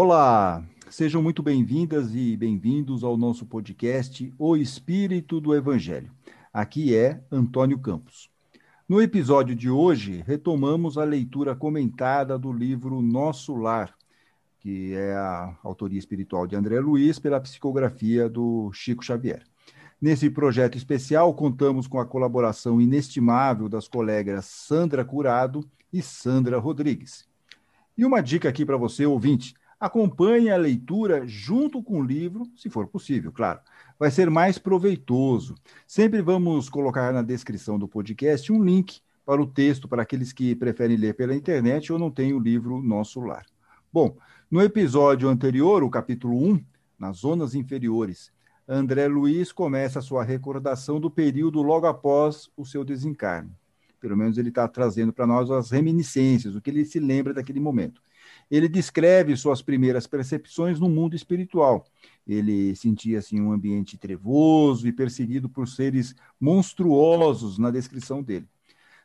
Olá, sejam muito bem-vindas e bem-vindos ao nosso podcast O Espírito do Evangelho. Aqui é Antônio Campos. No episódio de hoje, retomamos a leitura comentada do livro Nosso Lar, que é a autoria espiritual de André Luiz, pela psicografia do Chico Xavier. Nesse projeto especial, contamos com a colaboração inestimável das colegas Sandra Curado e Sandra Rodrigues. E uma dica aqui para você, ouvinte: Acompanhe a leitura junto com o livro, se for possível, claro. Vai ser mais proveitoso. Sempre vamos colocar na descrição do podcast um link para o texto para aqueles que preferem ler pela internet ou não têm o livro Nosso Lar. Bom, no episódio anterior, o capítulo 1, nas zonas inferiores, André Luiz começa a sua recordação do período logo após o seu desencarne. Pelo menos ele está trazendo para nós as reminiscências, o que ele se lembra daquele momento ele descreve suas primeiras percepções no mundo espiritual. Ele sentia assim um ambiente trevoso e perseguido por seres monstruosos na descrição dele.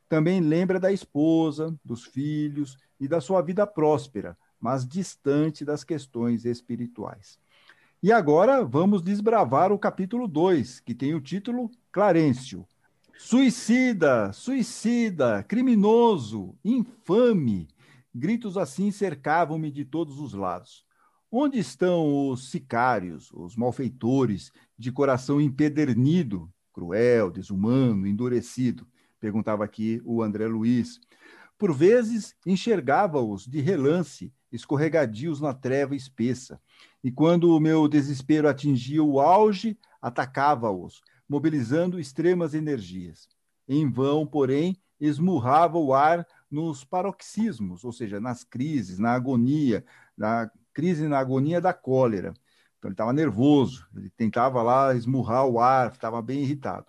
Também lembra da esposa, dos filhos e da sua vida próspera, mas distante das questões espirituais. E agora vamos desbravar o capítulo 2, que tem o título Clarencio. Suicida, suicida, criminoso, infame, Gritos assim cercavam-me de todos os lados. Onde estão os sicários, os malfeitores, de coração empedernido, cruel, desumano, endurecido? Perguntava aqui o André Luiz. Por vezes enxergava-os de relance, escorregadios na treva espessa, e quando o meu desespero atingia o auge, atacava-os, mobilizando extremas energias. Em vão, porém, esmurrava o ar nos paroxismos, ou seja, nas crises, na agonia, na crise na agonia da cólera. Então ele estava nervoso, ele tentava lá esmurrar o ar, estava bem irritado.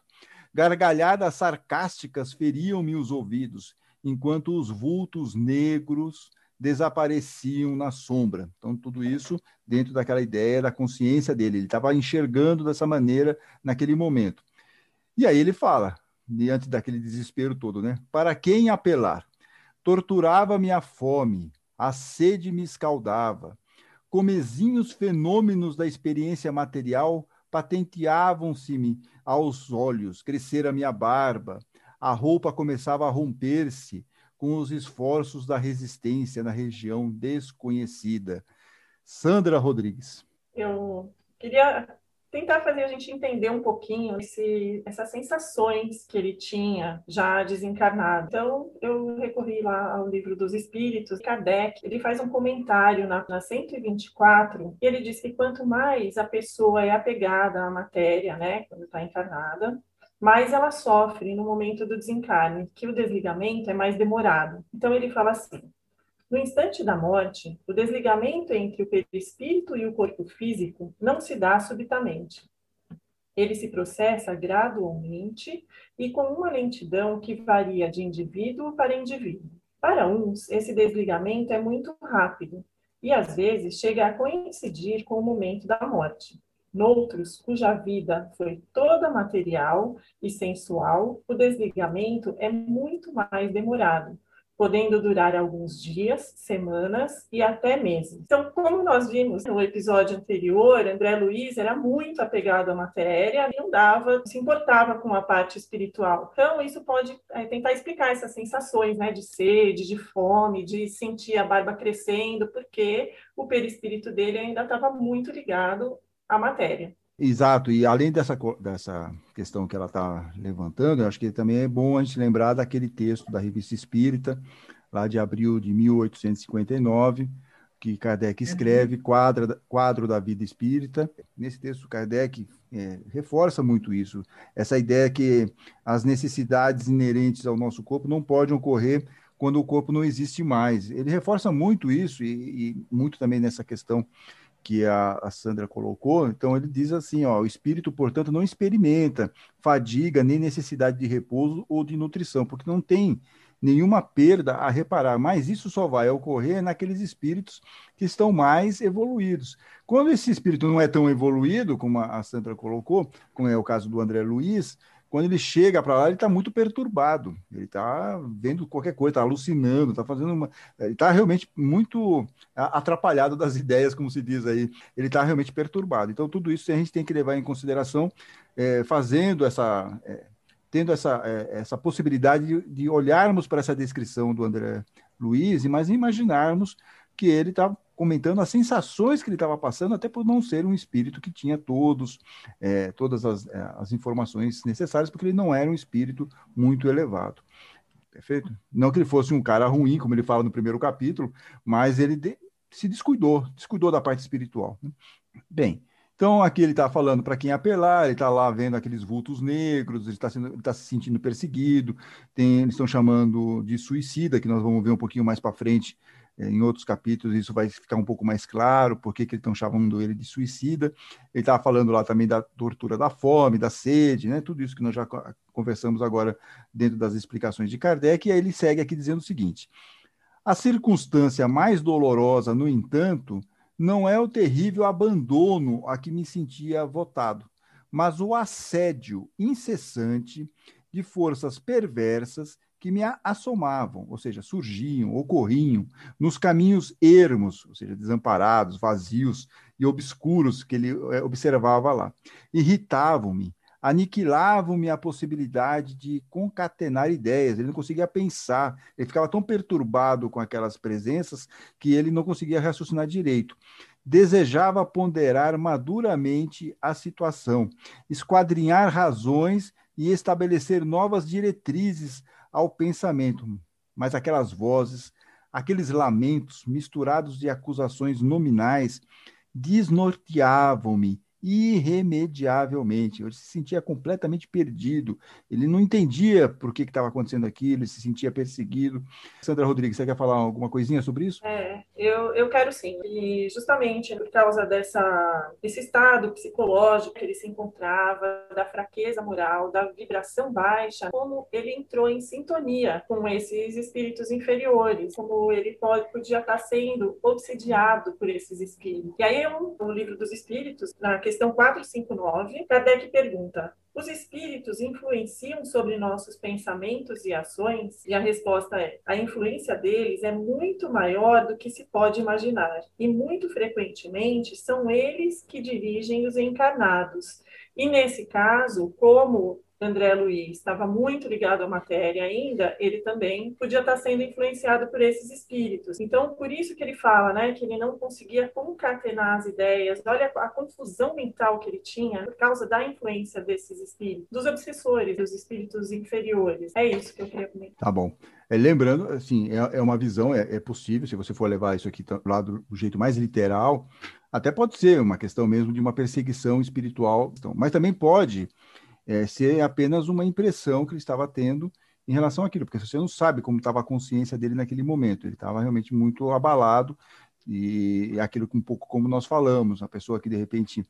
Gargalhadas sarcásticas feriam-me os ouvidos, enquanto os vultos negros desapareciam na sombra. Então, tudo isso dentro daquela ideia da consciência dele. Ele estava enxergando dessa maneira naquele momento. E aí ele fala, diante daquele desespero todo, né? Para quem apelar? Torturava-me a fome, a sede me escaldava. Comezinhos fenômenos da experiência material patenteavam-se-me aos olhos, crescera minha barba, a roupa começava a romper-se com os esforços da resistência na região desconhecida. Sandra Rodrigues. Eu queria tentar fazer a gente entender um pouquinho esse, essas sensações que ele tinha já desencarnado. Então, eu recorri lá ao livro dos Espíritos. Kardec, ele faz um comentário na, na 124, e ele diz que quanto mais a pessoa é apegada à matéria, né, quando está encarnada, mais ela sofre no momento do desencarne, que o desligamento é mais demorado. Então, ele fala assim, no instante da morte, o desligamento entre o perispírito e o corpo físico não se dá subitamente. Ele se processa gradualmente e com uma lentidão que varia de indivíduo para indivíduo. Para uns, esse desligamento é muito rápido e às vezes chega a coincidir com o momento da morte. Noutros, cuja vida foi toda material e sensual, o desligamento é muito mais demorado, podendo durar alguns dias, semanas e até meses. Então, como nós vimos no episódio anterior, André Luiz era muito apegado à matéria não dava, se importava com a parte espiritual. Então, isso pode é, tentar explicar essas sensações, né, de sede, de fome, de sentir a barba crescendo, porque o perispírito dele ainda estava muito ligado à matéria. Exato, e além dessa, dessa questão que ela está levantando, acho que também é bom a gente lembrar daquele texto da Revista Espírita, lá de abril de 1859, que Kardec uhum. escreve, quadra, quadro da vida espírita. Nesse texto, Kardec é, reforça muito isso, essa ideia que as necessidades inerentes ao nosso corpo não podem ocorrer quando o corpo não existe mais. Ele reforça muito isso, e, e muito também nessa questão que a, a, Sandra colocou, então ele diz assim, ó, o espírito, portanto, não experimenta fadiga nem necessidade de repouso ou de nutrição, porque não tem nenhuma perda a reparar, mas isso só vai ocorrer naqueles espíritos que estão mais evoluídos. Quando esse espírito não é tão evoluído, como a Sandra colocou, como é o caso do André Luiz, quando ele chega para lá, ele está muito perturbado. Ele está vendo qualquer coisa, está alucinando, está fazendo uma. Ele está realmente muito atrapalhado das ideias, como se diz aí. Ele está realmente perturbado. Então, tudo isso a gente tem que levar em consideração, é, fazendo essa. É, tendo essa, é, essa possibilidade de, de olharmos para essa descrição do André Luiz, mas imaginarmos que ele está comentando as sensações que ele estava passando, até por não ser um espírito que tinha todos, é, todas as, é, as, informações necessárias, porque ele não era um espírito muito elevado. Perfeito? Não que ele fosse um cara ruim, como ele fala no primeiro capítulo, mas ele de, se descuidou, descuidou da parte espiritual. Né? Bem, então aqui ele está falando para quem apelar, ele está lá vendo aqueles vultos negros, ele está tá se sentindo perseguido, tem, eles estão chamando de suicida, que nós vamos ver um pouquinho mais para frente em outros capítulos isso vai ficar um pouco mais claro, por que eles estão chamando ele de suicida. Ele estava falando lá também da tortura da fome, da sede, né? tudo isso que nós já conversamos agora dentro das explicações de Kardec, e aí ele segue aqui dizendo o seguinte: a circunstância mais dolorosa, no entanto, não é o terrível abandono a que me sentia votado, mas o assédio incessante de forças perversas que me assomavam, ou seja, surgiam, ocorriam nos caminhos ermos, ou seja, desamparados, vazios e obscuros que ele eh, observava lá. Irritavam-me, aniquilavam-me a possibilidade de concatenar ideias. Ele não conseguia pensar, ele ficava tão perturbado com aquelas presenças que ele não conseguia raciocinar direito. Desejava ponderar maduramente a situação, esquadrinhar razões e estabelecer novas diretrizes ao pensamento, mas aquelas vozes, aqueles lamentos misturados de acusações nominais desnorteavam-me irremediavelmente. Ele se sentia completamente perdido. Ele não entendia por que estava acontecendo aquilo, ele se sentia perseguido. Sandra Rodrigues, você quer falar alguma coisinha sobre isso? É, eu, eu quero sim. E justamente por causa dessa, desse estado psicológico que ele se encontrava, da fraqueza moral, da vibração baixa, como ele entrou em sintonia com esses espíritos inferiores, como ele pode, podia estar sendo obsediado por esses espíritos. E aí, no livro dos espíritos, na questão questão 459, Kardec pergunta: os espíritos influenciam sobre nossos pensamentos e ações? E a resposta é: a influência deles é muito maior do que se pode imaginar, e muito frequentemente são eles que dirigem os encarnados. E nesse caso, como André Luiz estava muito ligado à matéria ainda, ele também podia estar sendo influenciado por esses espíritos. Então, por isso que ele fala, né, que ele não conseguia concatenar as ideias. Olha a confusão mental que ele tinha por causa da influência desses espíritos, dos obsessores, dos espíritos inferiores. É isso que eu queria comentar. Tá bom. É, lembrando, assim, é, é uma visão, é, é, possível, se você for levar isso aqui do, do jeito mais literal, até pode ser uma questão mesmo de uma perseguição espiritual, então, mas também pode é, ser apenas uma impressão que ele estava tendo em relação àquilo, porque você não sabe como estava a consciência dele naquele momento. Ele estava realmente muito abalado e aquilo um pouco como nós falamos, a pessoa que de repente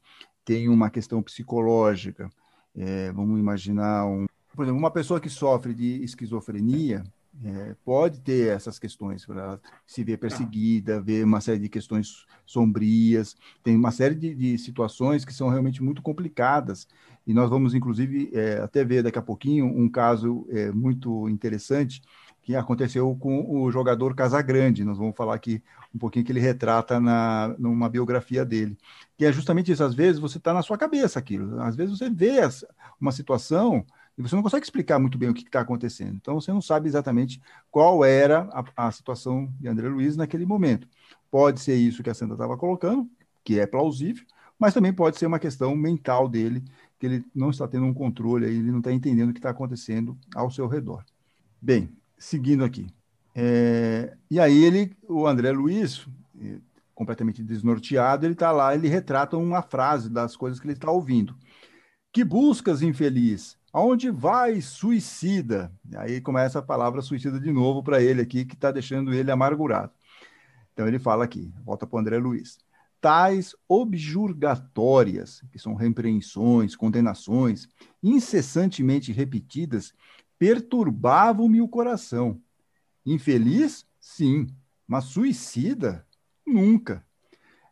tem uma questão psicológica, é, vamos imaginar um, por exemplo, uma pessoa que sofre de esquizofrenia, é, pode ter essas questões, para se ver perseguida, ver uma série de questões sombrias, tem uma série de, de situações que são realmente muito complicadas. E nós vamos, inclusive, é, até ver daqui a pouquinho um caso é, muito interessante que aconteceu com o jogador Casagrande. Nós vamos falar aqui um pouquinho que ele retrata na, numa biografia dele. Que é justamente isso, às vezes você está na sua cabeça aquilo, às vezes você vê uma situação e você não consegue explicar muito bem o que está acontecendo. Então, você não sabe exatamente qual era a, a, situação de André Luiz naquele momento. Pode ser isso que a Sandra estava colocando, que é plausível, mas também pode ser uma questão mental dele, que ele não está tendo um controle, ele não está entendendo o que está acontecendo ao seu redor. Bem, seguindo aqui. É, e aí ele, o André Luiz, é, completamente desnorteado, ele está lá, ele retrata uma frase das coisas que ele está ouvindo. Que buscas, infeliz? Aonde vai, suicida? Aí começa a palavra suicida de novo para ele aqui, que está deixando ele amargurado. Então ele fala aqui, volta para o André Luiz. Tais objurgatórias, que são repreensões, condenações, incessantemente repetidas, perturbavam-me o coração. Infeliz? Sim, mas suicida? Nunca.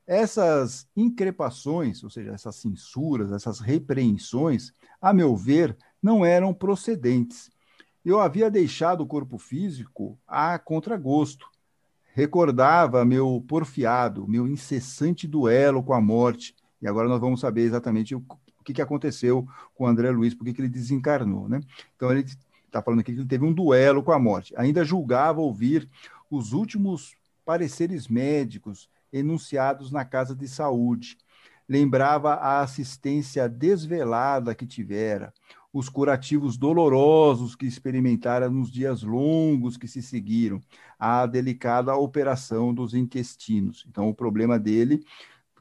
Essas increpações, ou seja, essas censuras, essas repreensões, a meu ver, não eram procedentes. Eu havia deixado o corpo físico a contragosto. Recordava meu porfiado, meu incessante duelo com a morte. E agora nós vamos saber exatamente o que, que aconteceu com o André Luiz, por que ele desencarnou. Né? Então, ele está falando aqui que ele teve um duelo com a morte. Ainda julgava ouvir os últimos pareceres médicos enunciados na casa de saúde. Lembrava a assistência desvelada que tivera, os curativos dolorosos que experimentara nos dias longos que se seguiram, a delicada operação dos intestinos. Então, o problema dele,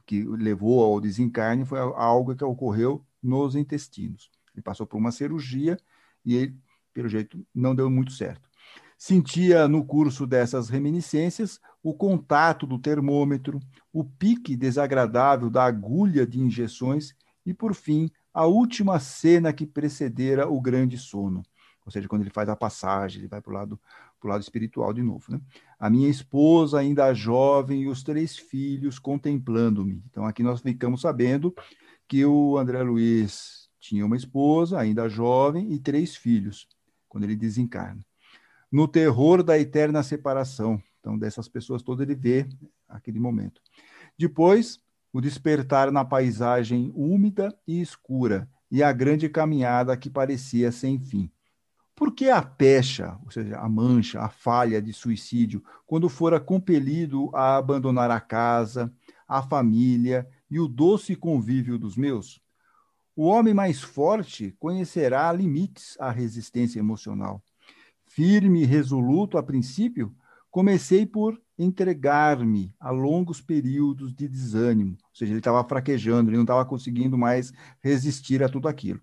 que levou ao desencarne, foi algo que ocorreu nos intestinos. Ele passou por uma cirurgia e ele, pelo jeito, não deu muito certo. Sentia no curso dessas reminiscências o contato do termômetro, o pique desagradável da agulha de injeções e, por fim, a última cena que precedera o grande sono. Ou seja, quando ele faz a passagem, ele vai para o lado, lado espiritual de novo. Né? A minha esposa, ainda jovem, e os três filhos contemplando-me. Então, aqui nós ficamos sabendo que o André Luiz tinha uma esposa, ainda jovem, e três filhos, quando ele desencarna no terror da eterna separação. Então, dessas pessoas todas, ele vê aquele momento. Depois, o despertar na paisagem úmida e escura e a grande caminhada que parecia sem fim. Por que a pecha, ou seja, a mancha, a falha de suicídio, quando fora compelido a abandonar a casa, a família e o doce convívio dos meus? O homem mais forte conhecerá limites à resistência emocional firme e resoluto a princípio, comecei por entregar-me a longos períodos de desânimo, ou seja, ele estava fraquejando, ele não estava conseguindo mais resistir a tudo aquilo.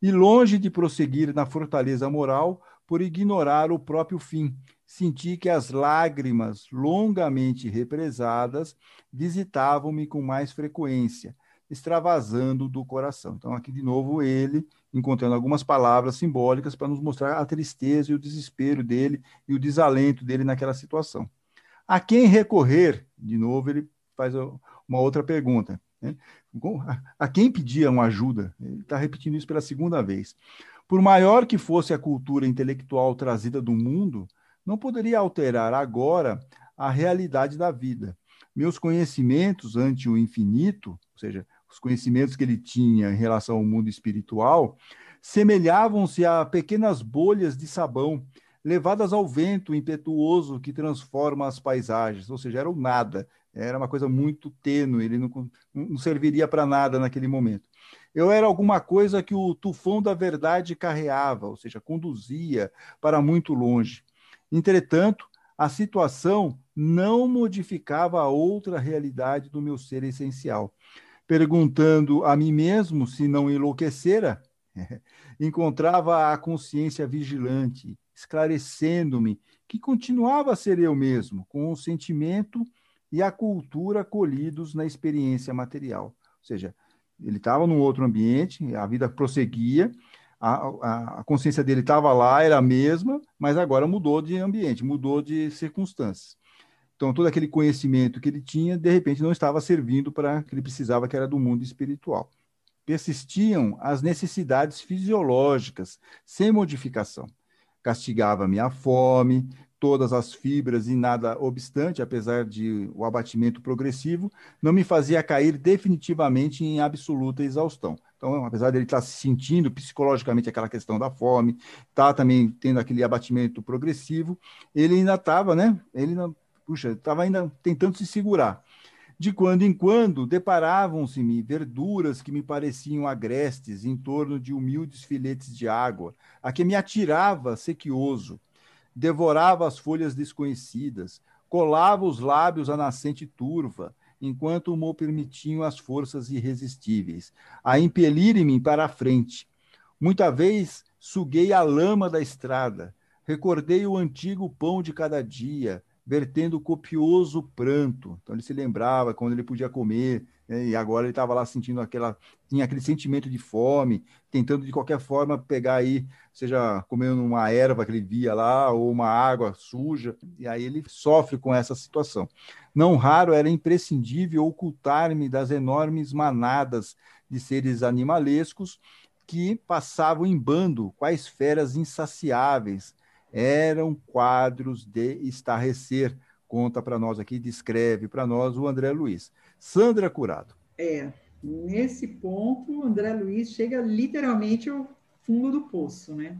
E longe de prosseguir na fortaleza moral, por ignorar o próprio fim, senti que as lágrimas longamente represadas visitavam-me com mais frequência, extravasando do coração. Então, aqui de novo, ele encontrando algumas palavras simbólicas para nos mostrar a tristeza e o desespero dele e o desalento dele naquela situação. A quem recorrer? De novo, ele faz uma outra pergunta. Né? A quem pediam ajuda? Ele está repetindo isso pela segunda vez. Por maior que fosse a cultura intelectual trazida do mundo, não poderia alterar agora a realidade da vida. Meus conhecimentos ante o infinito, ou seja, os conhecimentos que ele tinha em relação ao mundo espiritual, semelhavam-se a pequenas bolhas de sabão levadas ao vento impetuoso que transforma as paisagens, ou seja, era o nada, era uma coisa muito tênue, ele não, não serviria para nada naquele momento. Eu era alguma coisa que o tufão da verdade carreava, ou seja, conduzia para muito longe. Entretanto, a situação não modificava a outra realidade do meu ser essencial perguntando a mim mesmo se não enlouquecera, encontrava a consciência vigilante, esclarecendo-me que continuava a ser eu mesmo, com o sentimento e a cultura colhidos na experiência material. Ou seja, ele estava num outro ambiente, a vida prosseguia, a, a, a consciência dele estava lá, era a mesma, mas agora mudou de ambiente, mudou de circunstâncias. Então, todo aquele conhecimento que ele tinha, de repente, não estava servindo para que ele precisava, que era do mundo espiritual. Persistiam as necessidades fisiológicas, sem modificação. Castigava-me a fome, todas as fibras e nada obstante, apesar de o abatimento progressivo, não me fazia cair definitivamente em absoluta exaustão. Então, apesar dele estar se sentindo psicologicamente aquela questão da fome, tá também tendo aquele abatimento progressivo, ele ainda estava, né? Ele não puxa, estava ainda tentando se segurar. De quando em quando deparavam-se-me verduras que me pareciam agrestes em torno de humildes filetes de água, a que me atirava sequioso. Devorava as folhas desconhecidas, colava os lábios à nascente turva, enquanto me permitiam as forças irresistíveis, a impelirem-me para a frente. Muita vez suguei a lama da estrada, recordei o antigo pão de cada dia, vertendo copioso pranto. Então ele se lembrava quando ele podia comer, né? e agora ele estava lá sentindo aquela, tinha aquele sentimento de fome, tentando de qualquer forma pegar aí, seja comendo uma erva que ele via lá ou uma água suja, e aí ele sofre com essa situação. Não raro era imprescindível ocultar-me das enormes manadas de seres animalescos que passavam em bando, quais feras insaciáveis, eram quadros de estarrecer. Conta para nós aqui, descreve para nós o André Luiz. Sandra Curado. É, nesse ponto, o André Luiz chega literalmente ao fundo do poço, né?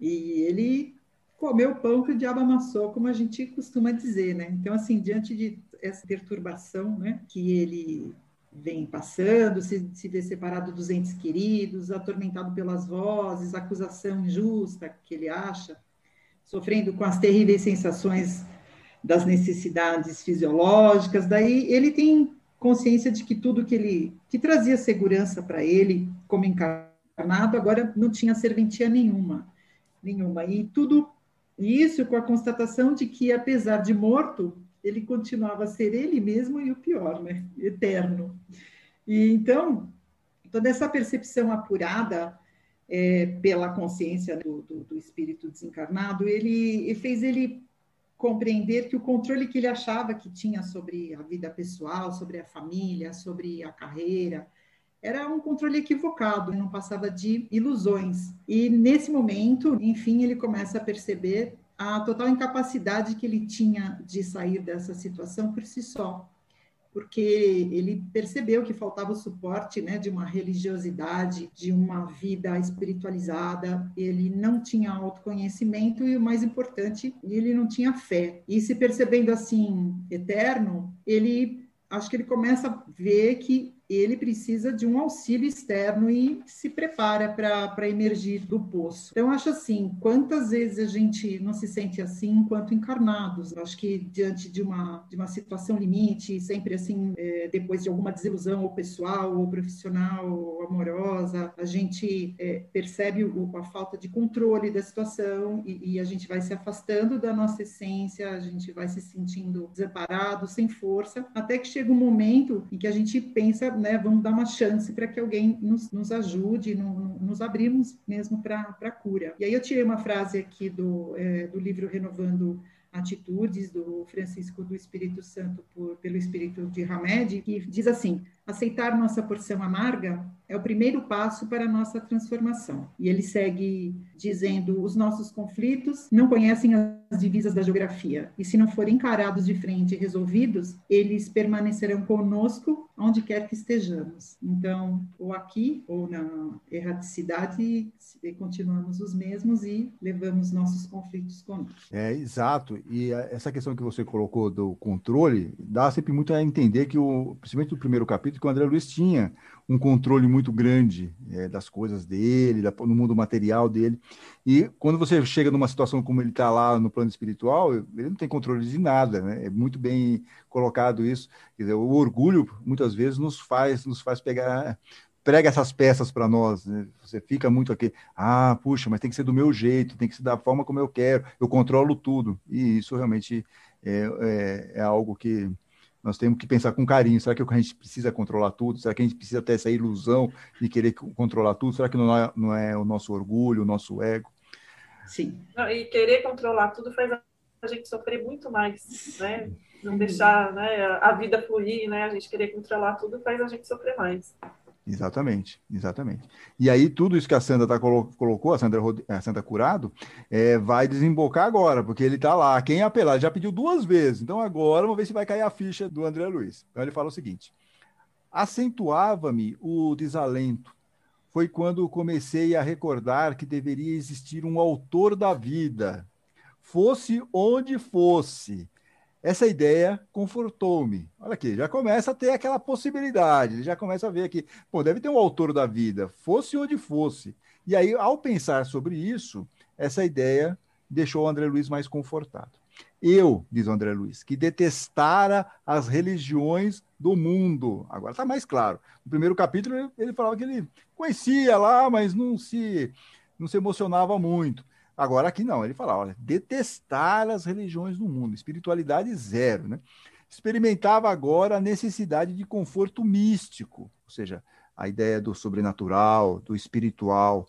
E ele comeu pão que o diabo amassou, como a gente costuma dizer, né? Então, assim, diante de essa perturbação, né, que ele vem passando, se, se vê separado dos entes queridos, atormentado pelas vozes, acusação injusta que ele acha, sofrendo com as terríveis sensações das necessidades fisiológicas. Daí ele tem consciência de que tudo que ele que trazia segurança para ele como encarnado agora não tinha serventia nenhuma, nenhuma. E tudo isso com a constatação de que apesar de morto, ele continuava a ser ele mesmo e o pior, né? Eterno. E então toda essa percepção apurada é, pela consciência do, do, do, espírito desencarnado, ele, ele fez ele compreender que o controle que ele achava que tinha sobre a vida pessoal, sobre a família, sobre a carreira, era um controle equivocado, não passava de ilusões. E nesse momento, enfim, ele começa a perceber a total incapacidade que ele tinha de sair dessa situação por si só porque ele percebeu que faltava o suporte né, de uma religiosidade, de uma vida espiritualizada, ele não tinha autoconhecimento e, o mais importante, ele não tinha fé. E se percebendo assim, eterno, ele acho que ele começa a ver que ele precisa de um auxílio externo e se prepara para emergir do poço. Então, acho assim, quantas vezes a gente não se sente assim enquanto encarnados? Eu acho que diante de uma, de uma situação limite, sempre assim, é, depois de alguma desilusão ou pessoal, ou profissional, ou amorosa, a gente é, percebe o, a falta de controle da situação e, e a gente vai se afastando da nossa essência, a gente vai se sentindo desamparado, sem força, até que chega um momento em que a gente pensa né, vamos dar uma chance para que alguém nos, nos ajude, no, nos abrimos mesmo para a cura. E aí eu tirei uma frase aqui do, é, do livro Renovando Atitudes, do Francisco do Espírito Santo, por, pelo Espírito de Hamed, que diz assim: aceitar nossa porção amarga é o primeiro passo para a nossa transformação. E ele segue dizendo: os nossos conflitos não conhecem as divisas da geografia, e se não forem encarados de frente e resolvidos, eles permanecerão conosco onde quer que estejamos. Então, ou aqui, ou na erraticidade, continuamos os mesmos e levamos nossos conflitos conosco. É, exato. E essa questão que você colocou do controle dá sempre muito a entender que, o, principalmente no primeiro capítulo, que o André Luiz tinha um controle muito grande é, das coisas dele, da, no mundo material dele. E quando você chega numa situação como ele está lá no plano espiritual, ele não tem controle de nada, né? É muito bem colocado isso. Quer dizer, o orgulho muitas vezes nos faz, nos faz pegar prega essas peças para nós. Né? Você fica muito aqui, ah, puxa, mas tem que ser do meu jeito, tem que ser da forma como eu quero, eu controlo tudo. E isso realmente é, é, é algo que nós temos que pensar com carinho. Será que a gente precisa controlar tudo? Será que a gente precisa ter essa ilusão de querer controlar tudo? Será que não é, não é o nosso orgulho, o nosso ego? Sim. Não, e querer controlar tudo faz a gente sofrer muito mais, né? Não deixar né, a vida fluir, né? A gente querer controlar tudo faz a gente sofrer mais. Exatamente, exatamente. E aí tudo isso que a Sandra tá, colocou, a Sandra, a Sandra Curado, é, vai desembocar agora, porque ele está lá. Quem apelar? Já pediu duas vezes. Então agora vamos ver se vai cair a ficha do André Luiz. Então ele fala o seguinte: acentuava-me o desalento. Foi quando comecei a recordar que deveria existir um autor da vida, fosse onde fosse essa ideia confortou-me. Olha aqui, já começa a ter aquela possibilidade, ele já começa a ver aqui, pô, deve ter um autor da vida, fosse onde fosse. E aí, ao pensar sobre isso, essa ideia deixou o André Luiz mais confortado. Eu, diz o André Luiz, que detestara as religiões do mundo. Agora está mais claro. No primeiro capítulo, ele falava que ele conhecia lá, mas não se, não se emocionava muito. Agora aqui não, ele fala, olha, detestar as religiões do mundo, espiritualidade zero, né? Experimentava agora a necessidade de conforto místico, ou seja, a ideia do sobrenatural, do espiritual.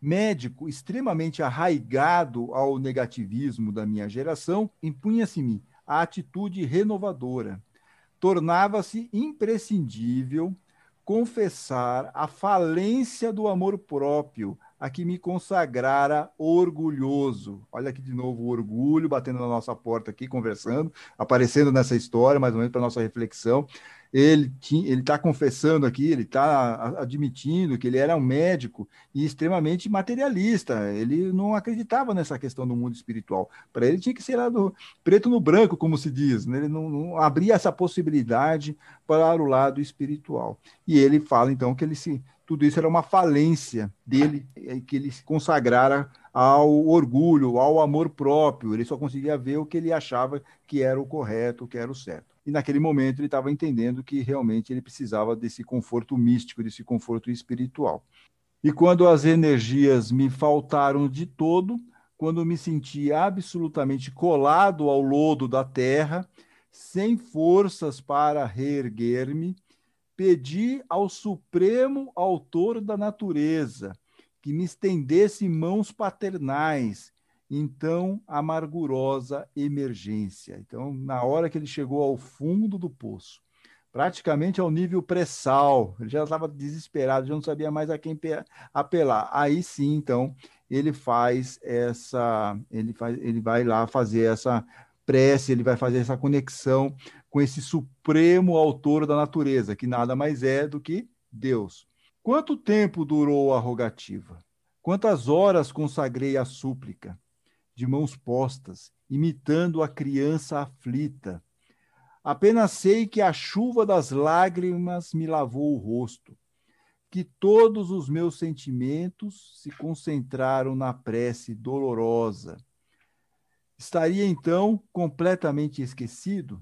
Médico extremamente arraigado ao negativismo da minha geração, impunha-se-me a atitude renovadora. Tornava-se imprescindível confessar a falência do amor próprio, a que me consagrara orgulhoso. Olha aqui de novo o orgulho batendo na nossa porta aqui, conversando, aparecendo nessa história, mais ou menos para nossa reflexão ele está confessando aqui, ele está admitindo que ele era um médico e extremamente materialista. Ele não acreditava nessa questão do mundo espiritual. Para ele tinha que ser lá do preto no branco, como se diz. Né? Ele não, não, abria essa possibilidade para o lado espiritual. E ele fala então que ele se, tudo isso era uma falência dele, que ele se consagrara ao orgulho, ao amor próprio. Ele só conseguia ver o que ele achava que era o correto, o que era o certo e naquele momento ele estava entendendo que realmente ele precisava desse conforto místico, desse conforto espiritual. E quando as energias me faltaram de todo, quando me senti absolutamente colado ao lodo da terra, sem forças para reerguer-me, pedi ao Supremo Autor da natureza que me estendesse mãos paternais então amargurosa emergência. Então, na hora que ele chegou ao fundo do poço, praticamente ao nível pré-sal, ele já estava desesperado, já não sabia mais a quem apelar. Aí sim, então, ele faz essa, ele faz, ele vai lá fazer essa prece, ele vai fazer essa conexão com esse supremo autor da natureza, que nada mais é do que Deus. Quanto tempo durou a rogativa? Quantas horas consagrei a súplica? de mãos postas, imitando a criança aflita. Apenas sei que a chuva das lágrimas me lavou o rosto, que todos os meus sentimentos se concentraram na prece dolorosa. Estaria então completamente esquecido?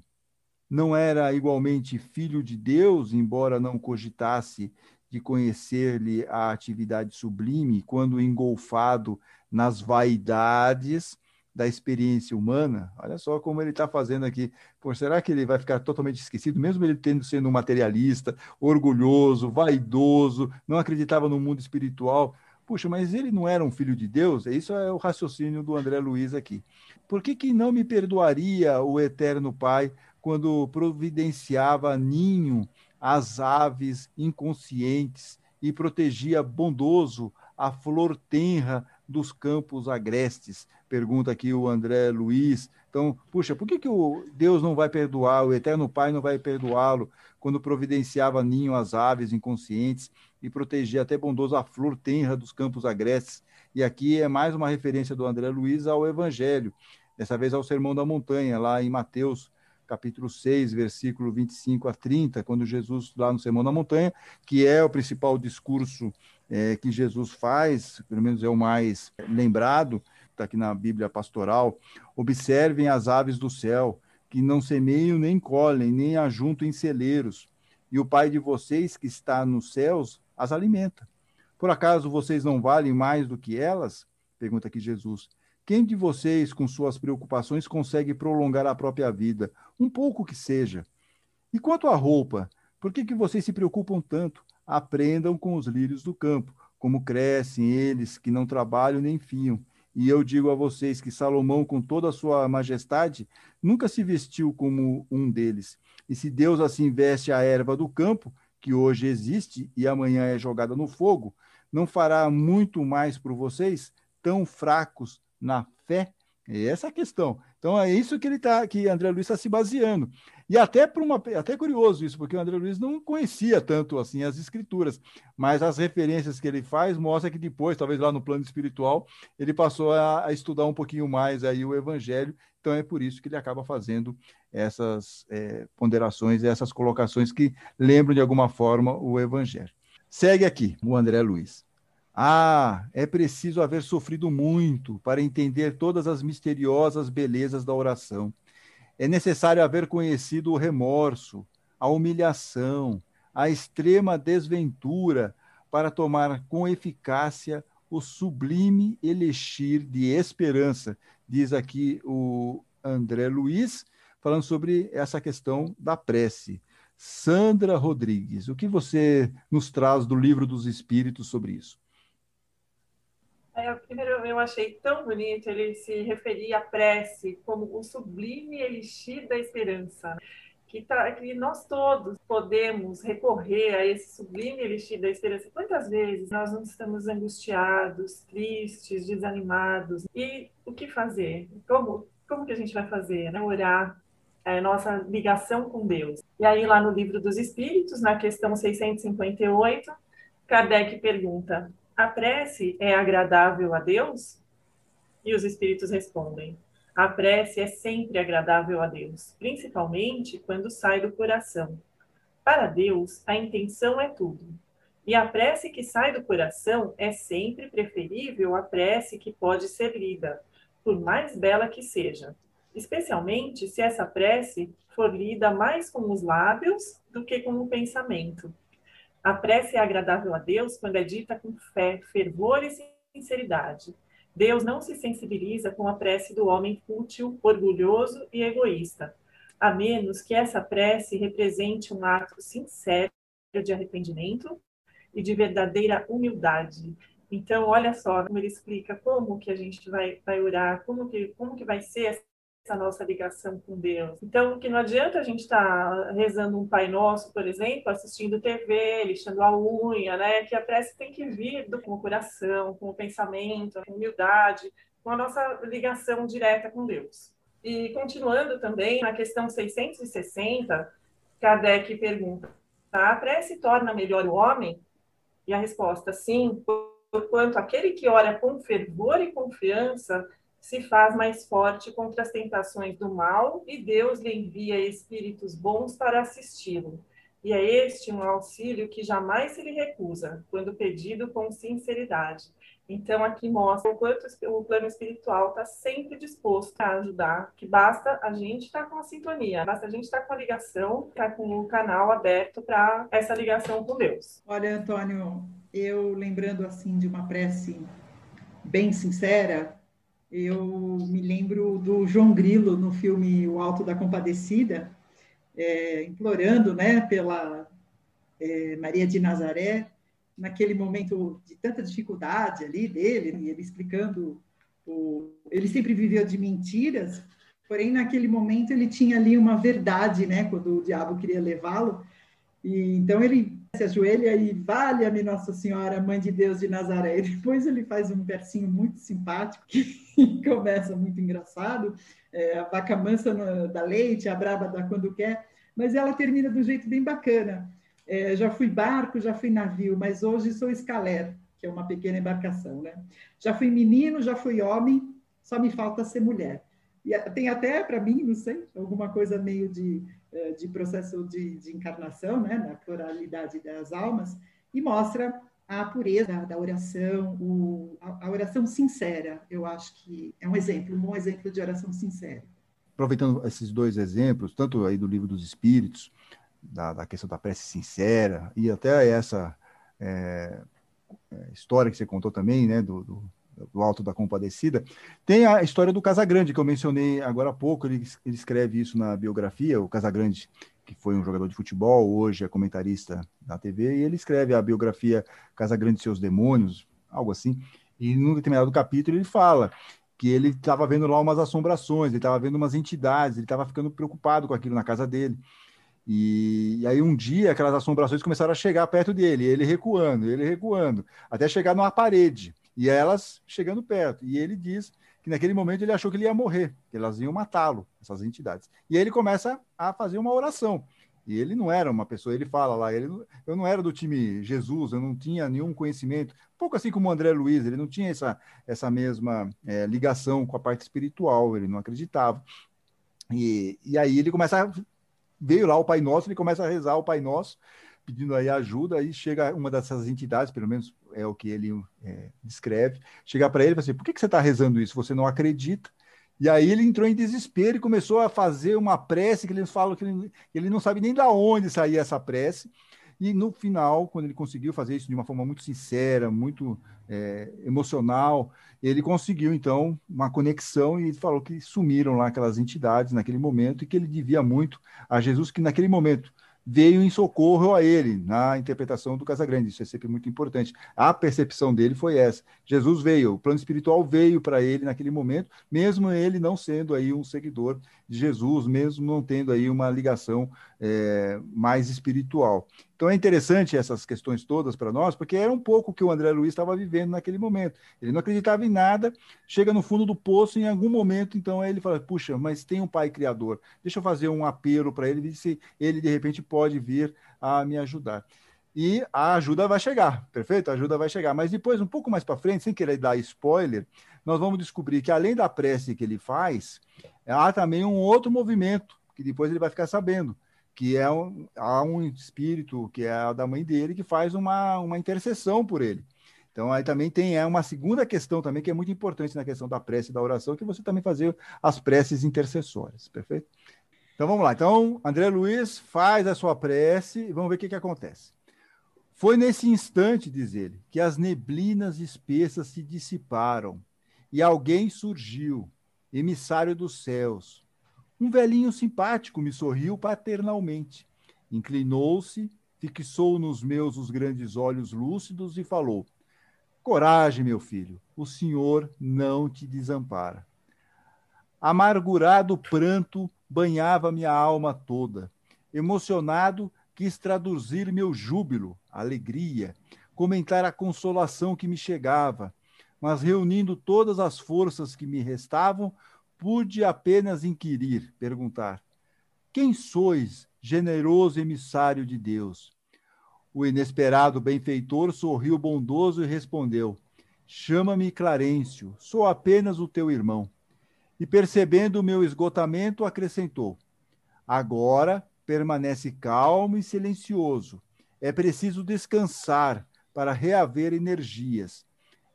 Não era igualmente filho de Deus, embora não cogitasse de conhecer-lhe a atividade sublime, quando engolfado nas vaidades da experiência humana. Olha só como ele está fazendo aqui. Pô, será que ele vai ficar totalmente esquecido, mesmo ele tendo sendo um materialista, orgulhoso, vaidoso, não acreditava no mundo espiritual? Puxa, mas ele não era um filho de Deus? Isso é o raciocínio do André Luiz aqui. Por que, que não me perdoaria o Eterno Pai quando providenciava ninho às aves inconscientes e protegia bondoso a flor tenra dos campos agrestes? Pergunta aqui o André Luiz. Então, puxa, por que, que o Deus não vai perdoar, o Eterno Pai não vai perdoá-lo quando providenciava ninho às aves inconscientes e protegia até bondoso a flor tenra dos campos agrestes? E aqui é mais uma referência do André Luiz ao Evangelho, dessa vez ao Sermão da Montanha, lá em Mateus capítulo 6, versículo 25 a 30, quando Jesus, lá no Sermão da Montanha, que é o principal discurso é, que Jesus faz, pelo menos é o mais lembrado, está aqui na Bíblia pastoral, observem as aves do céu, que não semeiam nem colhem, nem ajuntam em celeiros, e o Pai de vocês que está nos céus as alimenta. Por acaso vocês não valem mais do que elas? Pergunta aqui Jesus. Quem de vocês, com suas preocupações, consegue prolongar a própria vida, um pouco que seja? E quanto à roupa, por que, que vocês se preocupam tanto? aprendam com os lírios do campo, como crescem eles, que não trabalham nem fiam. E eu digo a vocês que Salomão, com toda a sua majestade, nunca se vestiu como um deles. E se Deus assim veste a erva do campo, que hoje existe e amanhã é jogada no fogo, não fará muito mais por vocês, tão fracos na fé? É essa a questão. Então é isso que ele tá, que André Luiz está se baseando. E até por uma, até curioso isso, porque o André Luiz não conhecia tanto assim as escrituras, mas as referências que ele faz mostra que depois, talvez lá no plano espiritual, ele passou a, a estudar um pouquinho mais aí o Evangelho. Então é por isso que ele acaba fazendo essas é, ponderações, essas colocações que lembram de alguma forma o Evangelho. Segue aqui o André Luiz. Ah, é preciso haver sofrido muito para entender todas as misteriosas belezas da oração. É necessário haver conhecido o remorso, a humilhação, a extrema desventura para tomar com eficácia o sublime elixir de esperança, diz aqui o André Luiz, falando sobre essa questão da prece. Sandra Rodrigues, o que você nos traz do livro dos Espíritos sobre isso? É, primeiro, eu achei tão bonito ele se referir à prece como o sublime elixir da esperança. que, tá, que nós todos podemos recorrer a esse sublime elixir da esperança. Quantas vezes nós não estamos angustiados, tristes, desanimados? E o que fazer? Como, como que a gente vai fazer? Né? Orar, é, nossa ligação com Deus. E aí, lá no Livro dos Espíritos, na questão 658, Kardec pergunta: a prece é agradável a Deus? E os espíritos respondem: a prece é sempre agradável a Deus, principalmente quando sai do coração. Para Deus, a intenção é tudo. E a prece que sai do coração é sempre preferível à prece que pode ser lida, por mais bela que seja, especialmente se essa prece for lida mais com os lábios do que com o pensamento. A prece é agradável a Deus quando é dita com fé, fervor e sinceridade. Deus não se sensibiliza com a prece do homem fútil, orgulhoso e egoísta, a menos que essa prece represente um ato sincero de arrependimento e de verdadeira humildade. Então, olha só como ele explica como que a gente vai, vai orar, como que, como que vai ser essa nossa ligação com Deus. Então, que não adianta a gente estar tá rezando um Pai Nosso, por exemplo, assistindo TV, lixando a unha, né? Que a prece tem que vir do, com o coração, com o pensamento, com a humildade, com a nossa ligação direta com Deus. E continuando também, na questão 660, Kardec pergunta: a prece torna melhor o homem? E a resposta, sim, porquanto aquele que ora com fervor e confiança se faz mais forte contra as tentações do mal e Deus lhe envia espíritos bons para assisti-lo. E é este um auxílio que jamais se lhe recusa, quando pedido com sinceridade. Então, aqui mostra o quanto o plano espiritual está sempre disposto a ajudar, que basta a gente estar tá com a sintonia, basta a gente estar tá com a ligação, estar tá com o canal aberto para essa ligação com Deus. Olha, Antônio, eu lembrando assim de uma prece bem sincera, eu me lembro do João Grilo no filme O Alto da Compadecida, é, implorando né, pela é, Maria de Nazaré, naquele momento de tanta dificuldade ali dele, ele explicando. O, ele sempre viveu de mentiras, porém, naquele momento, ele tinha ali uma verdade, né, quando o diabo queria levá-lo. E, então, ele se ajoelha e valha-me Nossa Senhora, Mãe de Deus de Nazaré. E depois ele faz um versinho muito simpático que começa muito engraçado, é, a vaca mansa no, da leite, a braba da quando quer, mas ela termina um jeito bem bacana. É, já fui barco, já fui navio, mas hoje sou escalera, que é uma pequena embarcação, né? Já fui menino, já fui homem, só me falta ser mulher. E tem até para mim, não sei, alguma coisa meio de de processo de, de encarnação, né, na pluralidade das almas, e mostra a pureza da oração, o, a, a, oração sincera. Eu acho que é um exemplo, um bom exemplo de oração sincera. Aproveitando esses dois exemplos, tanto aí do livro dos Espíritos, da, da questão da prece sincera, e até essa é, história que você contou também, né, do, do do Alto da Compadecida, tem a história do Casagrande, que eu mencionei agora há pouco, ele, ele escreve isso na biografia, o Casagrande, que foi um jogador de futebol, hoje é comentarista da TV, e ele escreve a biografia Casagrande e seus demônios, algo assim, e num determinado capítulo ele fala que ele estava vendo lá umas assombrações, ele estava vendo umas entidades, ele estava ficando preocupado com aquilo na casa dele. E, e, aí um dia aquelas assombrações começaram a chegar perto dele, ele recuando, ele recuando, até chegar numa parede e elas chegando perto. E ele diz que naquele momento ele achou que ele ia morrer, que elas iam matá-lo, essas entidades. E aí ele começa a fazer uma oração. E ele não era uma pessoa, ele fala lá, ele, eu não era do time Jesus, eu não tinha nenhum conhecimento, pouco assim como o André Luiz, ele não tinha essa, essa mesma é, ligação com a parte espiritual, ele não acreditava. E, e aí ele começa veio lá o Pai Nosso, ele começa a rezar o Pai Nosso, pedindo aí ajuda, aí chega uma dessas entidades, pelo menos é o que ele é, descreve, chegar para ele e falar assim, por que, que você está rezando isso? Você não acredita? E aí ele entrou em desespero e começou a fazer uma prece que eles falam que ele, ele não sabe nem de onde saía essa prece. E no final, quando ele conseguiu fazer isso de uma forma muito sincera, muito é, emocional, ele conseguiu então uma conexão e falou que sumiram lá aquelas entidades naquele momento e que ele devia muito a Jesus, que naquele momento veio em socorro a ele, na interpretação do Casagrande. Isso é sempre muito importante. A percepção dele foi essa. Jesus veio, o plano espiritual veio para ele naquele momento, mesmo ele não sendo aí um seguidor de Jesus, mesmo não tendo aí uma ligação é, mais espiritual. Então é interessante essas questões todas para nós, porque era um pouco o que o André Luiz estava vivendo naquele momento. Ele não acreditava em nada, chega no fundo do poço, em algum momento, então ele fala: puxa, mas tem um pai criador, deixa eu fazer um apelo para ele, se ele de repente pode vir a me ajudar. E a ajuda vai chegar, perfeito? A ajuda vai chegar. Mas depois, um pouco mais para frente, sem querer dar spoiler, nós vamos descobrir que além da prece que ele faz, há também um outro movimento, que depois ele vai ficar sabendo que é um, há um espírito que é da mãe dele que faz uma, uma intercessão por ele. Então aí também tem é uma segunda questão também que é muito importante na questão da prece e da oração, que você também fazer as preces intercessórias, perfeito? Então vamos lá. Então André Luiz faz a sua prece e vamos ver o que, que acontece. Foi nesse instante, diz ele, que as neblinas espessas se dissiparam e alguém surgiu, emissário dos céus, um velhinho simpático me sorriu paternalmente. Inclinou-se, fixou nos meus os grandes olhos lúcidos e falou: Coragem, meu filho, o Senhor não te desampara. Amargurado pranto banhava minha alma toda. Emocionado, quis traduzir meu júbilo, alegria, comentar a consolação que me chegava, mas reunindo todas as forças que me restavam, pude apenas inquirir, perguntar: Quem sois, generoso emissário de Deus? O inesperado benfeitor sorriu bondoso e respondeu: Chama-me Clarencio, sou apenas o teu irmão. E percebendo o meu esgotamento, acrescentou: Agora permanece calmo e silencioso. É preciso descansar para reaver energias.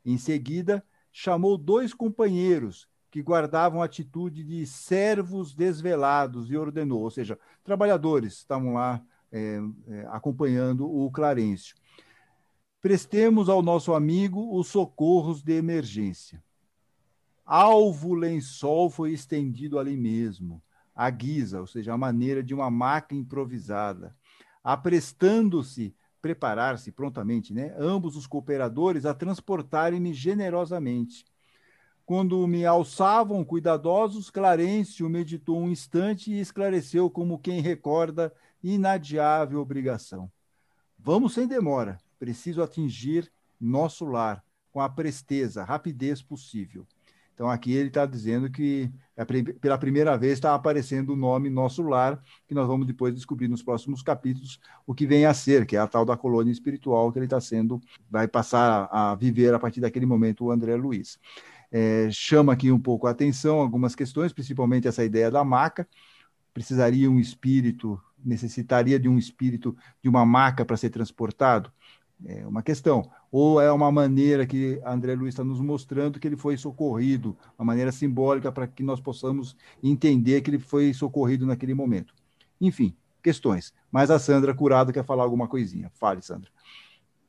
Em seguida, chamou dois companheiros que guardavam atitude de servos desvelados e ordenou, ou seja, trabalhadores estavam lá é, é, acompanhando o Clarencio. Prestemos ao nosso amigo os socorros de emergência. Alvo lençol foi estendido ali mesmo, a guisa, ou seja, a maneira de uma maca improvisada, aprestando-se preparar-se prontamente, né? Ambos os cooperadores a transportarem-me generosamente. Quando me alçavam cuidadosos, Clarencio meditou um instante e esclareceu como quem recorda inadiável obrigação. Vamos sem demora, preciso atingir nosso lar com a presteza, rapidez possível. Então aqui ele está dizendo que é pela primeira vez está aparecendo o nome Nosso Lar, que nós vamos depois descobrir nos próximos capítulos o que vem a ser, que é a tal da colônia espiritual que ele está sendo, vai passar a viver a partir daquele momento o André Luiz é, chama aqui um pouco a atenção algumas questões, principalmente essa ideia da maca. Precisaria um espírito, necessitaria de um espírito de uma maca para ser transportado? É uma questão. Ou é uma maneira que André Luiz está nos mostrando que ele foi socorrido, uma maneira simbólica para que nós possamos entender que ele foi socorrido naquele momento. Enfim, questões. Mas a Sandra Curado quer falar alguma coisinha. Fale, Sandra.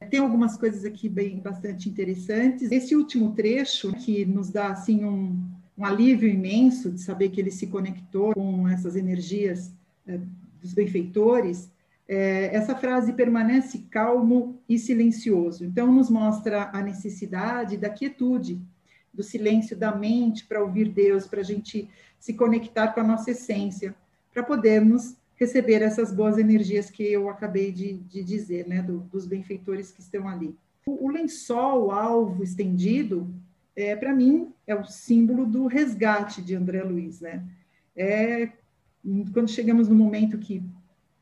Tem algumas coisas aqui bem bastante interessantes. Esse último trecho que nos dá assim um, um alívio imenso de saber que ele se conectou com essas energias é, dos benfeitores. É, essa frase permanece calmo e silencioso. Então nos mostra a necessidade da quietude, do silêncio da mente para ouvir Deus, para a gente se conectar com a nossa essência, para podermos receber essas boas energias que eu acabei de, de dizer, né, do, dos benfeitores que estão ali. O, o lençol, o alvo estendido, é, para mim, é o símbolo do resgate de André Luiz, né? É, quando chegamos no momento que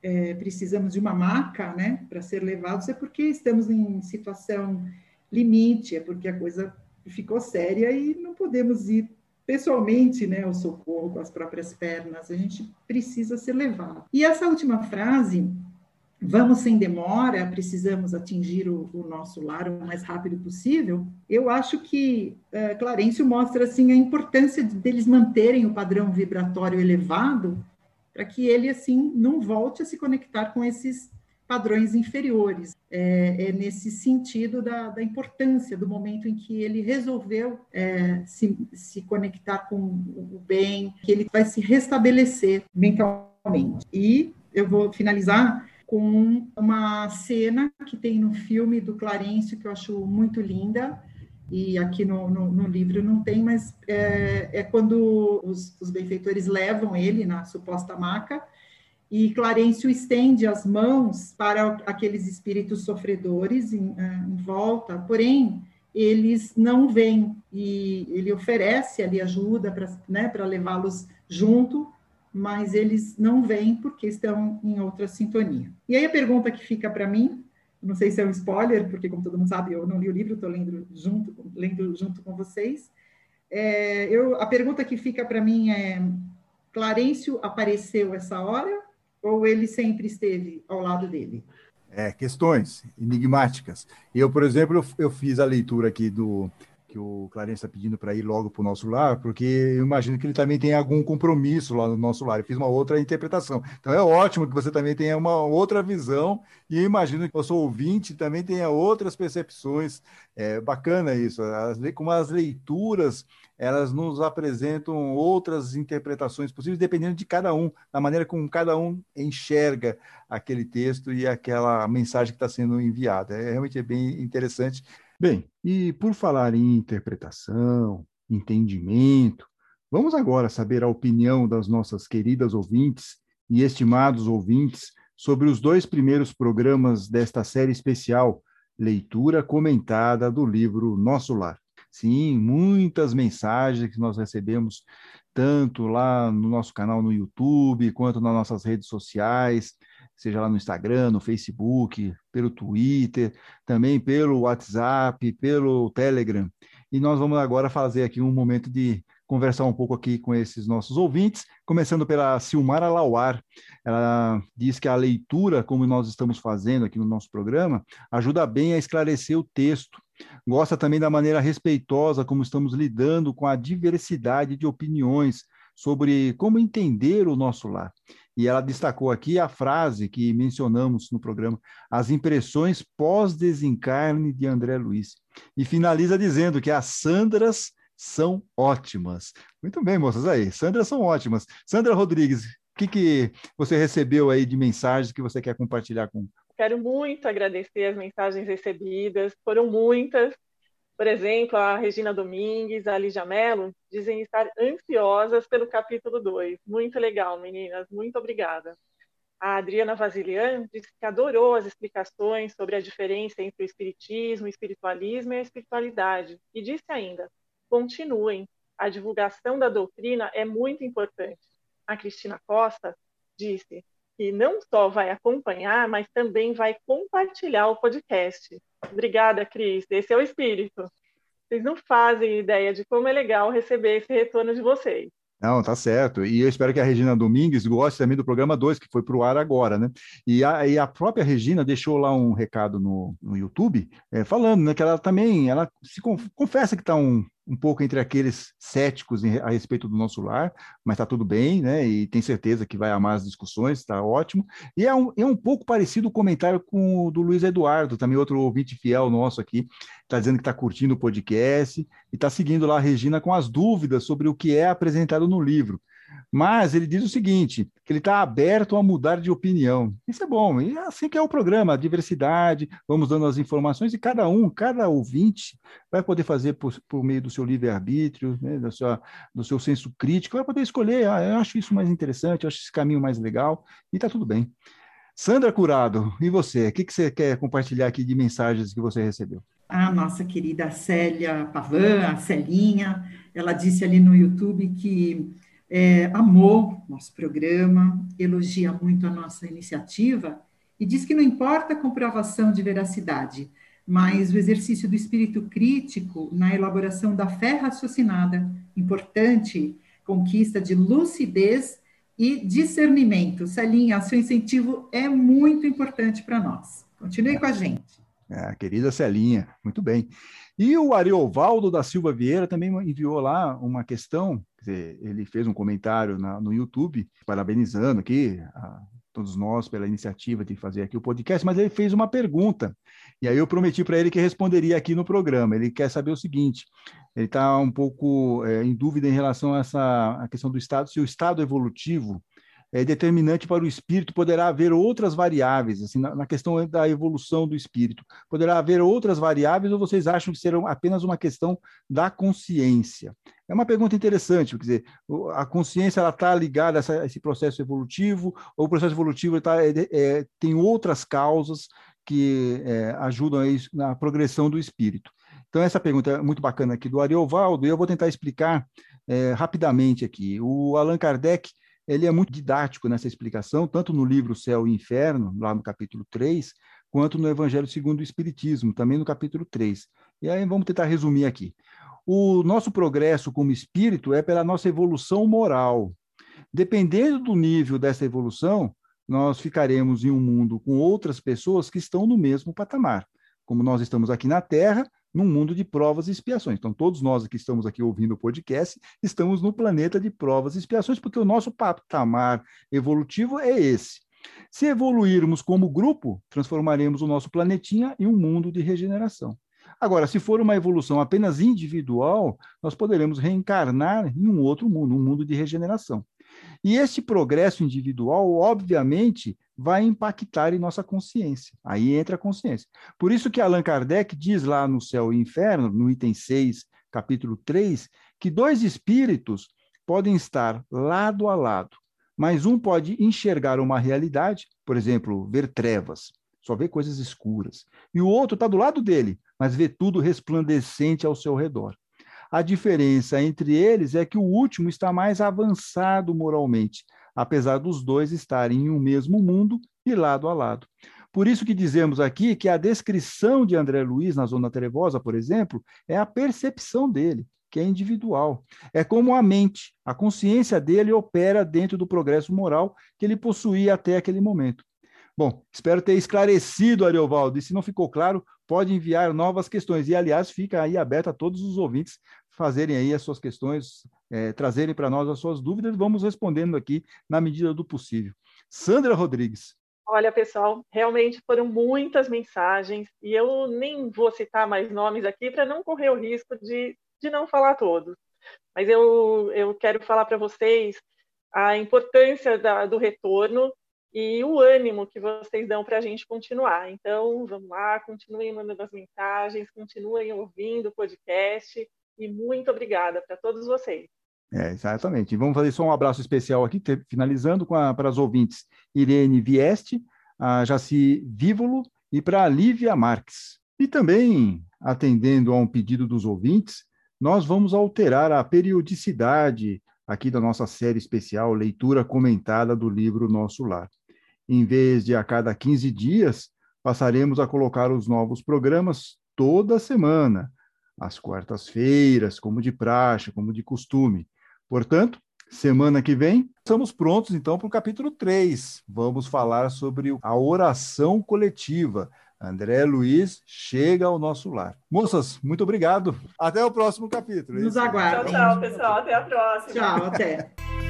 é, precisamos de uma maca, né, para ser levados, é porque estamos em situação limite, é porque a coisa ficou séria e não podemos ir pessoalmente, né, o socorro com as próprias pernas, a gente precisa ser levado. E essa última frase, vamos sem demora, precisamos atingir o, o nosso lar o mais rápido possível, eu acho que uh, Clarencio mostra assim a importância de, deles manterem o padrão vibratório elevado para que ele assim não volte a se conectar com esses padrões inferiores. É, é nesse sentido da, da, importância do momento em que ele resolveu é, se, se conectar com o bem, que ele vai se restabelecer mentalmente. E eu vou finalizar com uma cena que tem no filme do Clarencio, que eu acho muito linda, e aqui no, no, no livro não tem, mas é, é quando os, os, benfeitores levam ele na suposta maca, e Clarencio estende as mãos para aqueles espíritos sofredores em, é, em volta, porém, eles não vêm, e ele oferece ali ajuda para né, levá-los junto, mas eles não vêm porque estão em outra sintonia. E aí a pergunta que fica para mim, não sei se é um spoiler, porque como todo mundo sabe, eu não li o livro, estou lendo junto, lendo junto com vocês. É, eu, a pergunta que fica para mim é: Clarencio apareceu essa hora ou ele sempre esteve ao lado dele? É, questões enigmáticas. Eu, por exemplo, eu, eu fiz a leitura aqui do que o Clarence está pedindo para ir logo para o nosso lar, porque eu imagino que ele também tem algum compromisso lá no nosso lar. Eu fiz uma outra interpretação. Então é ótimo que você também tenha uma outra visão, e eu imagino que o seu ouvinte também tenha outras percepções. É bacana isso. As, como as leituras elas nos apresentam outras interpretações possíveis, dependendo de cada um, da maneira como cada um enxerga aquele texto e aquela mensagem que está sendo enviada. É realmente é bem interessante Bem, e por falar em interpretação, entendimento, vamos agora saber a opinião das nossas queridas ouvintes e estimados ouvintes sobre os dois primeiros programas desta série especial, leitura comentada do livro Nosso Lar. Sim, muitas mensagens que nós recebemos, tanto lá no nosso canal no YouTube, quanto nas nossas redes sociais, seja lá no Instagram, no Facebook, pelo Twitter, também pelo WhatsApp, pelo Telegram. E nós vamos agora fazer aqui um momento de conversar um pouco aqui com esses nossos ouvintes, começando pela Silmara Lauar. Ela diz que a leitura, como nós estamos fazendo aqui no nosso programa, ajuda bem a esclarecer o texto. Gosta também da maneira respeitosa como estamos lidando com a diversidade de opiniões sobre como entender o nosso lar. E ela destacou aqui a frase que mencionamos no programa, as impressões pós-desencarne de André Luiz. E finaliza dizendo que as Sandras são ótimas. Muito bem, moças, aí, Sandras são ótimas. Sandra Rodrigues, o que, que você recebeu aí de mensagens que você quer compartilhar com? Quero muito agradecer as mensagens recebidas, foram muitas, por exemplo, a Regina Domingues, a Lígia Mello, dizem estar ansiosas pelo capítulo 2. Muito legal, meninas. Muito obrigada. A Adriana Vasilian disse que adorou as explicações sobre a diferença entre o espiritismo, o espiritualismo e a espiritualidade. E disse ainda: continuem, a divulgação da doutrina é muito importante. A Cristina Costa disse que não só vai acompanhar, mas também vai compartilhar o podcast. Obrigada, Cris. Esse é o espírito. Vocês não fazem ideia de como é legal receber esse retorno de vocês. Não, tá certo. E eu espero que a Regina Domingues goste também do programa 2, que foi para o ar agora, né? E a, e a, própria Regina deixou lá um recado no, no YouTube, é, falando né, que ela também ela se confessa que está um, um pouco entre aqueles céticos a respeito do nosso lar, mas está tudo bem, né? E tem certeza que vai amar as discussões, está ótimo. E é um, é um pouco parecido o comentário com o do Luiz Eduardo, também outro ouvinte fiel nosso aqui, está dizendo que está curtindo o podcast e está seguindo lá a Regina com as dúvidas sobre o que é apresentado no livro. Mas ele diz o seguinte, que ele está aberto a mudar de opinião. Isso é bom, e é assim que é o programa, diversidade, vamos dando as informações, e cada um, cada ouvinte vai poder fazer por, por meio do seu livre-arbítrio, né, do, seu, do seu senso crítico, vai poder escolher, ah, eu acho isso mais interessante, eu acho esse caminho mais legal, e está tudo bem. Sandra Curado, e você? O que, que você quer compartilhar aqui de mensagens que você recebeu? A nossa querida Célia Pavan, a Celinha, ela disse ali no YouTube que é, amou nosso programa, elogia muito a nossa iniciativa e diz que não importa a comprovação de veracidade, mas o exercício do espírito crítico na elaboração da fé raciocinada, importante conquista de lucidez e discernimento. Celinha, seu incentivo é muito importante para nós. Continue com a gente. É, querida Celinha, muito bem. E o Ariovaldo da Silva Vieira também enviou lá uma questão, dizer, ele fez um comentário na, no YouTube, parabenizando aqui a todos nós pela iniciativa de fazer aqui o podcast, mas ele fez uma pergunta. E aí eu prometi para ele que responderia aqui no programa. Ele quer saber o seguinte: ele está um pouco é, em dúvida em relação a essa a questão do estado, se o estado evolutivo é determinante para o espírito, poderá haver outras variáveis, assim, na, na, questão da evolução do espírito. Poderá haver outras variáveis ou vocês acham que serão apenas uma questão da consciência? É uma pergunta interessante, quer dizer, a consciência está ligada a, essa, a, esse processo evolutivo, ou o processo evolutivo tá, é, é, tem outras causas que é, ajudam na progressão do espírito. Então, essa pergunta é muito bacana aqui do Ariovaldo, e eu vou tentar explicar é, rapidamente aqui. O Allan Kardec ele é muito didático nessa explicação, tanto no livro Céu e Inferno, lá no capítulo 3, quanto no Evangelho segundo o Espiritismo, também no capítulo 3. E aí vamos tentar resumir aqui. O nosso progresso como espírito é pela nossa evolução moral. Dependendo do nível dessa evolução, nós ficaremos em um mundo com outras pessoas que estão no mesmo patamar. Como nós estamos aqui na Terra, num mundo de provas e expiações. Então, todos nós que estamos aqui ouvindo o podcast, estamos no planeta de provas e expiações, porque o nosso patamar evolutivo é esse. Se evoluirmos como grupo, transformaremos o nosso planetinha em um mundo de regeneração. Agora, se for uma evolução apenas individual, nós poderemos reencarnar em um outro mundo, um mundo de regeneração. E este progresso individual, obviamente, vai impactar em nossa consciência. Aí entra a consciência. Por isso que Allan Kardec diz lá no Céu e Inferno, no item 6, capítulo 3, que dois espíritos podem estar lado a lado, mas um pode enxergar uma realidade, por exemplo, ver trevas, só vê coisas escuras, e o outro está do lado dele, mas vê tudo resplandecente ao seu redor. A diferença entre eles é que o último está mais avançado moralmente, apesar dos dois estarem em um mesmo mundo e lado a lado. Por isso que dizemos aqui que a descrição de André Luiz na Zona Trevosa, por exemplo, é a percepção dele, que é individual. É como a mente, a consciência dele opera dentro do progresso moral que ele possuía até aquele momento. Bom, espero ter esclarecido, Ariovaldo, e se não ficou claro, pode enviar novas questões. E, aliás, fica aí aberto a todos os ouvintes fazerem aí as suas questões, é, trazerem para nós as suas dúvidas, vamos respondendo aqui na medida do possível. Sandra Rodrigues. Olha, pessoal, realmente foram muitas mensagens e eu nem vou citar mais nomes aqui para não correr o risco de, de não falar todos. Mas eu, eu quero falar para vocês a importância da, do retorno e o ânimo que vocês dão para a gente continuar. Então, vamos lá, continuem mandando as mensagens, continuem ouvindo o podcast e muito obrigada para todos vocês. É, exatamente. Vamos fazer só um abraço especial aqui, finalizando com a, para as ouvintes Irene Vieste, a Jaci Vívolo e para a Lívia Marques. E também, atendendo a um pedido dos ouvintes, nós vamos alterar a periodicidade aqui da nossa série especial Leitura Comentada do livro Nosso Lar. Em vez de a cada 15 dias, passaremos a colocar os novos programas toda semana, às quartas-feiras, como de praxe, como de costume. Portanto, semana que vem, estamos prontos então para o capítulo 3. Vamos falar sobre a oração coletiva. André Luiz chega ao nosso lar. Moças, muito obrigado. Até o próximo capítulo. Nos aguardem. Tchau, tchau, pessoal. Até a próxima. Tchau, até.